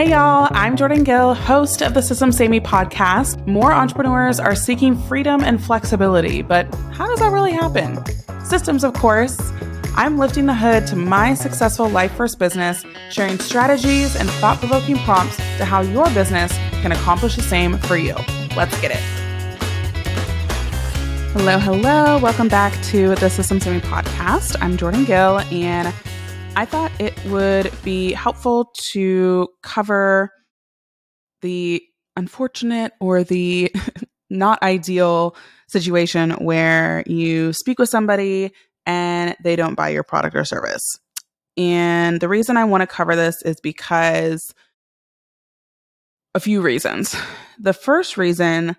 Hey y'all, I'm Jordan Gill, host of the Systems Saved Me podcast. More entrepreneurs are seeking freedom and flexibility, but how does that really happen? Systems, of course. I'm lifting the hood to my successful life first business, sharing strategies and thought provoking prompts to how your business can accomplish the same for you. Let's get it. Hello, hello. Welcome back to the Systems Saved podcast. I'm Jordan Gill, and I thought it would be helpful to cover the unfortunate or the not ideal situation where you speak with somebody and they don't buy your product or service. And the reason I want to cover this is because a few reasons. The first reason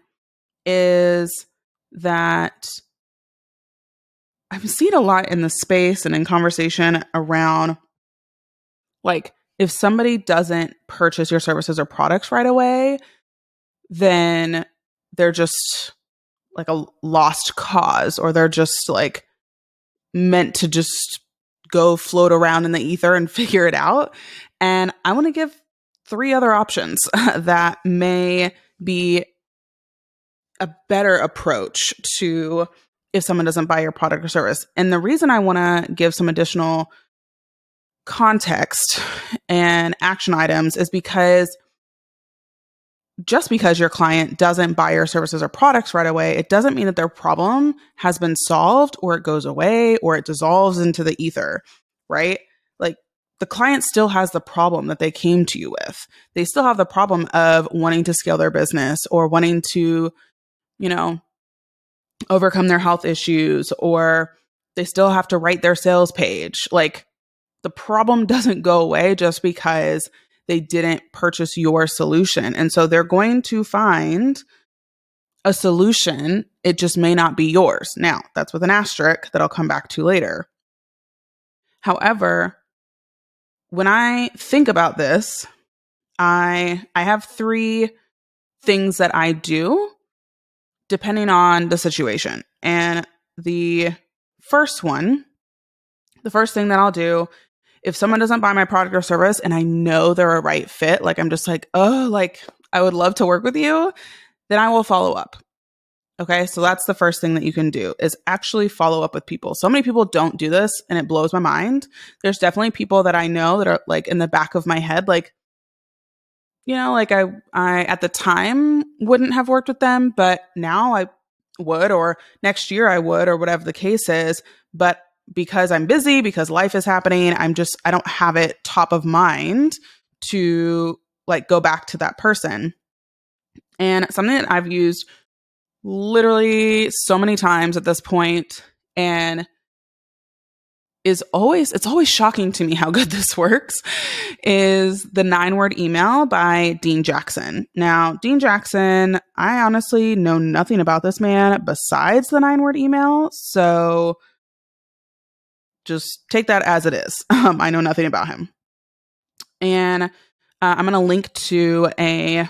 is that I've seen a lot in the space and in conversation around like if somebody doesn't purchase your services or products right away, then they're just like a lost cause or they're just like meant to just go float around in the ether and figure it out. And I want to give three other options that may be a better approach to if someone doesn't buy your product or service. And the reason I want to give some additional context and action items is because just because your client doesn't buy your services or products right away, it doesn't mean that their problem has been solved or it goes away or it dissolves into the ether, right? Like the client still has the problem that they came to you with. They still have the problem of wanting to scale their business or wanting to, you know, overcome their health issues or they still have to write their sales page. Like the problem doesn't go away just because they didn't purchase your solution. And so they're going to find a solution. It just may not be yours. Now, that's with an asterisk that I'll come back to later. However, when I think about this, I I have 3 things that I do depending on the situation. And the first one, the first thing that I'll do if someone doesn't buy my product or service and I know they're a right fit, like I'm just like, oh, like I would love to work with you, then I will follow up. Okay. So that's the first thing that you can do is actually follow up with people. So many people don't do this and it blows my mind. There's definitely people that I know that are like in the back of my head, like, you know, like I, I at the time wouldn't have worked with them, but now I would, or next year I would, or whatever the case is. But because I'm busy, because life is happening, I'm just, I don't have it top of mind to like go back to that person. And something that I've used literally so many times at this point and is always it's always shocking to me how good this works is the nine word email by Dean Jackson. Now, Dean Jackson, I honestly know nothing about this man besides the nine word email, so just take that as it is. Um, I know nothing about him. And uh, I'm going to link to a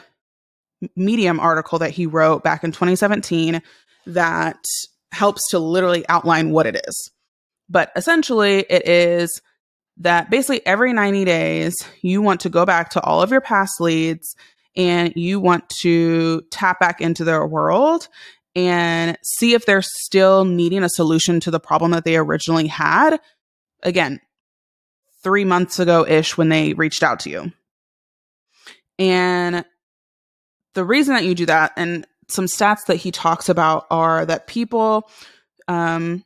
Medium article that he wrote back in 2017 that helps to literally outline what it is. But essentially, it is that basically every 90 days, you want to go back to all of your past leads and you want to tap back into their world and see if they're still needing a solution to the problem that they originally had. Again, three months ago ish when they reached out to you. And the reason that you do that, and some stats that he talks about are that people, um,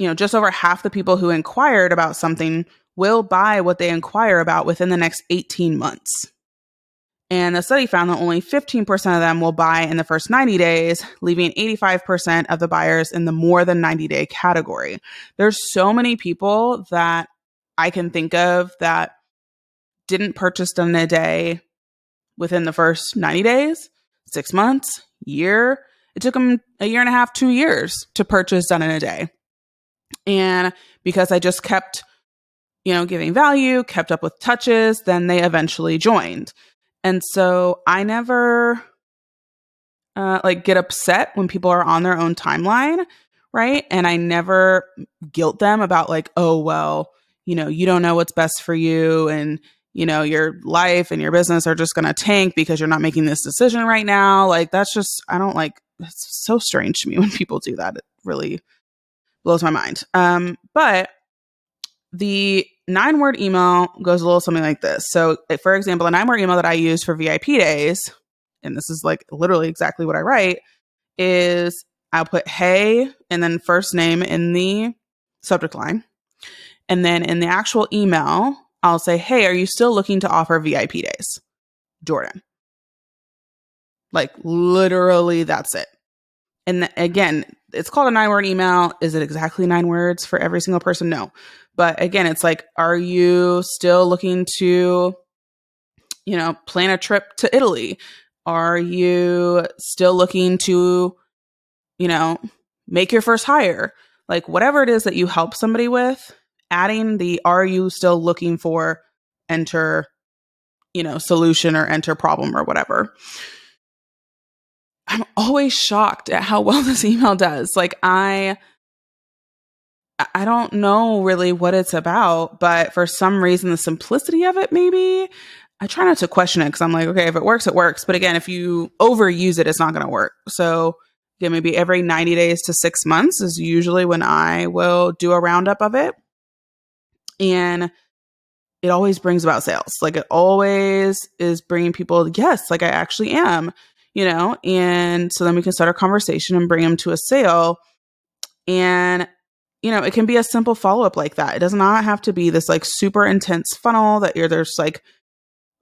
you know, just over half the people who inquired about something will buy what they inquire about within the next 18 months. And the study found that only 15% of them will buy in the first 90 days, leaving 85% of the buyers in the more than 90 day category. There's so many people that I can think of that didn't purchase done in a day within the first 90 days, six months, year. It took them a year and a half, two years to purchase done in a day. And because I just kept, you know, giving value, kept up with touches, then they eventually joined. And so I never uh, like get upset when people are on their own timeline, right? And I never guilt them about like, oh well, you know, you don't know what's best for you, and you know, your life and your business are just going to tank because you're not making this decision right now. Like, that's just, I don't like, it's so strange to me when people do that. It really blows my mind. Um, but the nine word email goes a little something like this. So, for example, a nine word email that I use for VIP days, and this is like literally exactly what I write, is I'll put hey and then first name in the subject line. And then in the actual email, I'll say, Hey, are you still looking to offer VIP days? Jordan. Like literally, that's it. And th- again, it's called a nine word email. Is it exactly nine words for every single person? No. But again, it's like, are you still looking to, you know, plan a trip to Italy? Are you still looking to, you know, make your first hire? Like whatever it is that you help somebody with, adding the are you still looking for enter you know solution or enter problem or whatever i'm always shocked at how well this email does. Like i i don't know really what it's about but for some reason the simplicity of it maybe i try not to question it because i'm like okay if it works it works. But again if you overuse it it's not going to work. So yeah, maybe every 90 days to six months is usually when I will do a roundup of it. And it always brings about sales. Like it always is bringing people, yes, like I actually am, you know, and so then we can start a conversation and bring them to a sale. And, you know, it can be a simple follow up like that. It does not have to be this like super intense funnel that you're there's like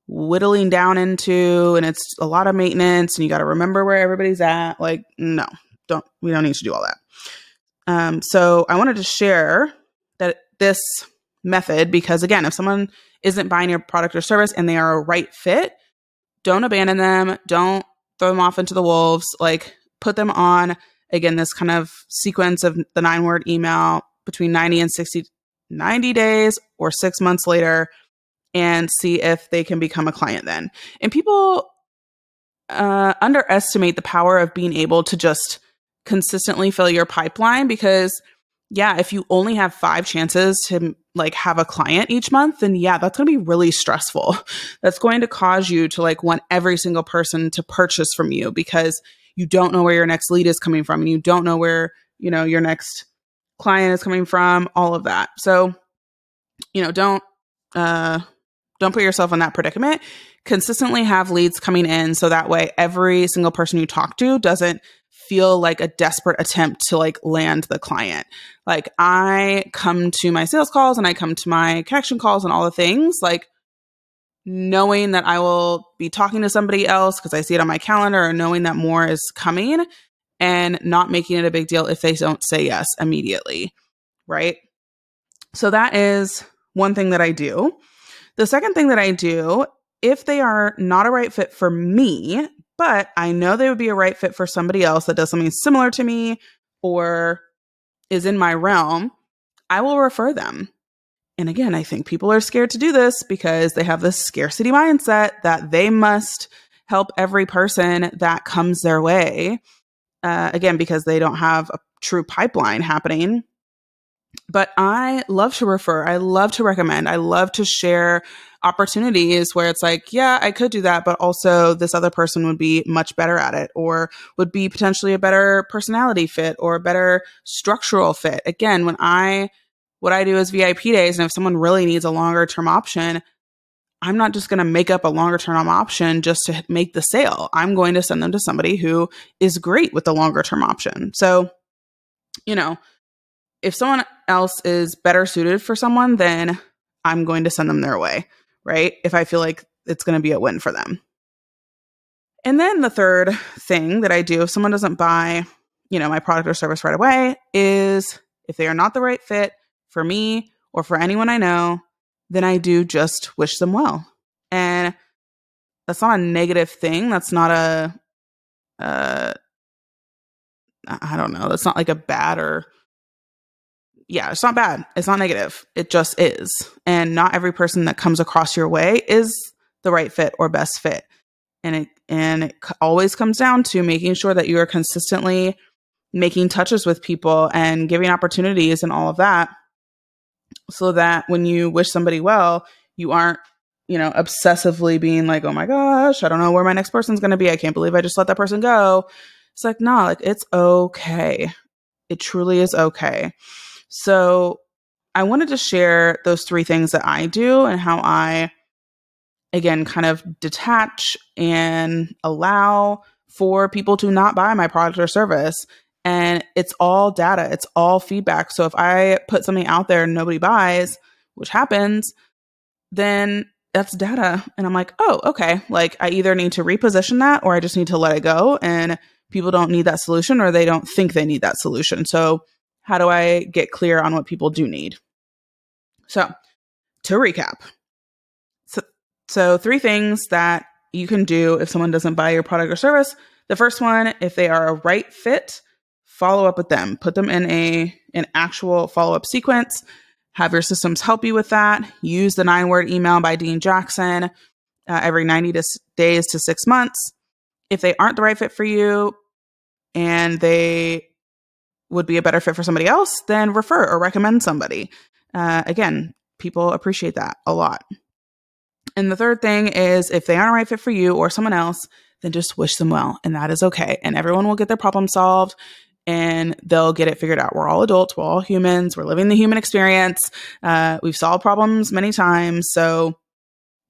whittling down into and it's a lot of maintenance and you got to remember where everybody's at. Like, no, don't, we don't need to do all that. Um, so I wanted to share that this method because again, if someone isn't buying your product or service and they are a right fit, don't abandon them. Don't throw them off into the wolves. Like put them on again this kind of sequence of the nine word email between 90 and 60 90 days or 6 months later and see if they can become a client then. And people uh, underestimate the power of being able to just consistently fill your pipeline because yeah, if you only have five chances to like have a client each month, then yeah, that's going to be really stressful. That's going to cause you to like want every single person to purchase from you because you don't know where your next lead is coming from and you don't know where, you know, your next client is coming from, all of that. So, you know, don't uh don't put yourself in that predicament. Consistently have leads coming in so that way every single person you talk to doesn't feel like a desperate attempt to like land the client. Like I come to my sales calls and I come to my connection calls and all the things like knowing that I will be talking to somebody else because I see it on my calendar or knowing that more is coming and not making it a big deal if they don't say yes immediately. Right. So that is one thing that I do. The second thing that I do, if they are not a right fit for me, but I know they would be a right fit for somebody else that does something similar to me or is in my realm, I will refer them. And again, I think people are scared to do this because they have this scarcity mindset that they must help every person that comes their way. Uh, again, because they don't have a true pipeline happening but I love to refer. I love to recommend. I love to share opportunities where it's like, yeah, I could do that, but also this other person would be much better at it or would be potentially a better personality fit or a better structural fit. Again, when I, what I do is VIP days, and if someone really needs a longer term option, I'm not just going to make up a longer term option just to make the sale. I'm going to send them to somebody who is great with the longer term option. So, you know, if someone else is better suited for someone, then I'm going to send them their way, right? If I feel like it's going to be a win for them. And then the third thing that I do if someone doesn't buy, you know, my product or service right away is if they are not the right fit for me or for anyone I know, then I do just wish them well. And that's not a negative thing. That's not a uh I don't know. That's not like a bad or yeah, it's not bad. It's not negative. It just is. And not every person that comes across your way is the right fit or best fit. And it and it always comes down to making sure that you are consistently making touches with people and giving opportunities and all of that so that when you wish somebody well, you aren't you know, obsessively being like, oh my gosh, I don't know where my next person's going to be. I can't believe I just let that person go. It's like, nah, like it's okay. It truly is okay. So I wanted to share those three things that I do and how I, again, kind of detach and allow for people to not buy my product or service. And it's all data, it's all feedback. So if I put something out there and nobody buys, which happens, then that's data. And I'm like, oh, okay. Like I either need to reposition that or I just need to let it go. And people don't need that solution or they don't think they need that solution. So how do I get clear on what people do need? So to recap, so, so three things that you can do if someone doesn't buy your product or service. The first one, if they are a right fit, follow up with them. Put them in a an actual follow up sequence. Have your systems help you with that. Use the nine word email by Dean Jackson uh, every 90 to, days to six months. If they aren't the right fit for you and they would be a better fit for somebody else, then refer or recommend somebody. Uh, again, people appreciate that a lot. And the third thing is if they aren't a right fit for you or someone else, then just wish them well. And that is okay. And everyone will get their problem solved and they'll get it figured out. We're all adults, we're all humans, we're living the human experience. Uh, we've solved problems many times. So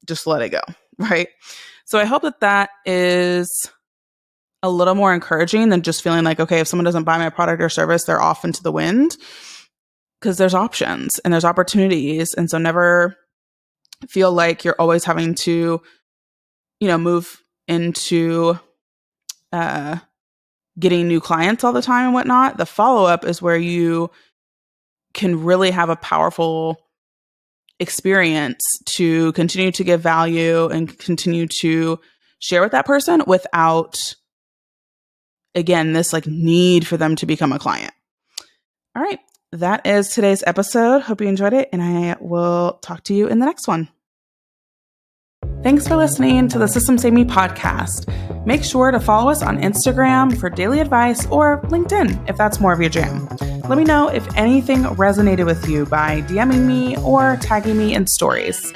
just let it go. Right. So I hope that that is a little more encouraging than just feeling like, okay, if someone doesn't buy my product or service, they're off into the wind because there's options and there's opportunities. And so never feel like you're always having to, you know, move into uh, getting new clients all the time and whatnot. The follow up is where you can really have a powerful experience to continue to give value and continue to share with that person without again this like need for them to become a client all right that is today's episode hope you enjoyed it and i will talk to you in the next one Thanks for listening to the Systems Saved Me podcast. Make sure to follow us on Instagram for daily advice or LinkedIn if that's more of your jam. Let me know if anything resonated with you by DMing me or tagging me in stories.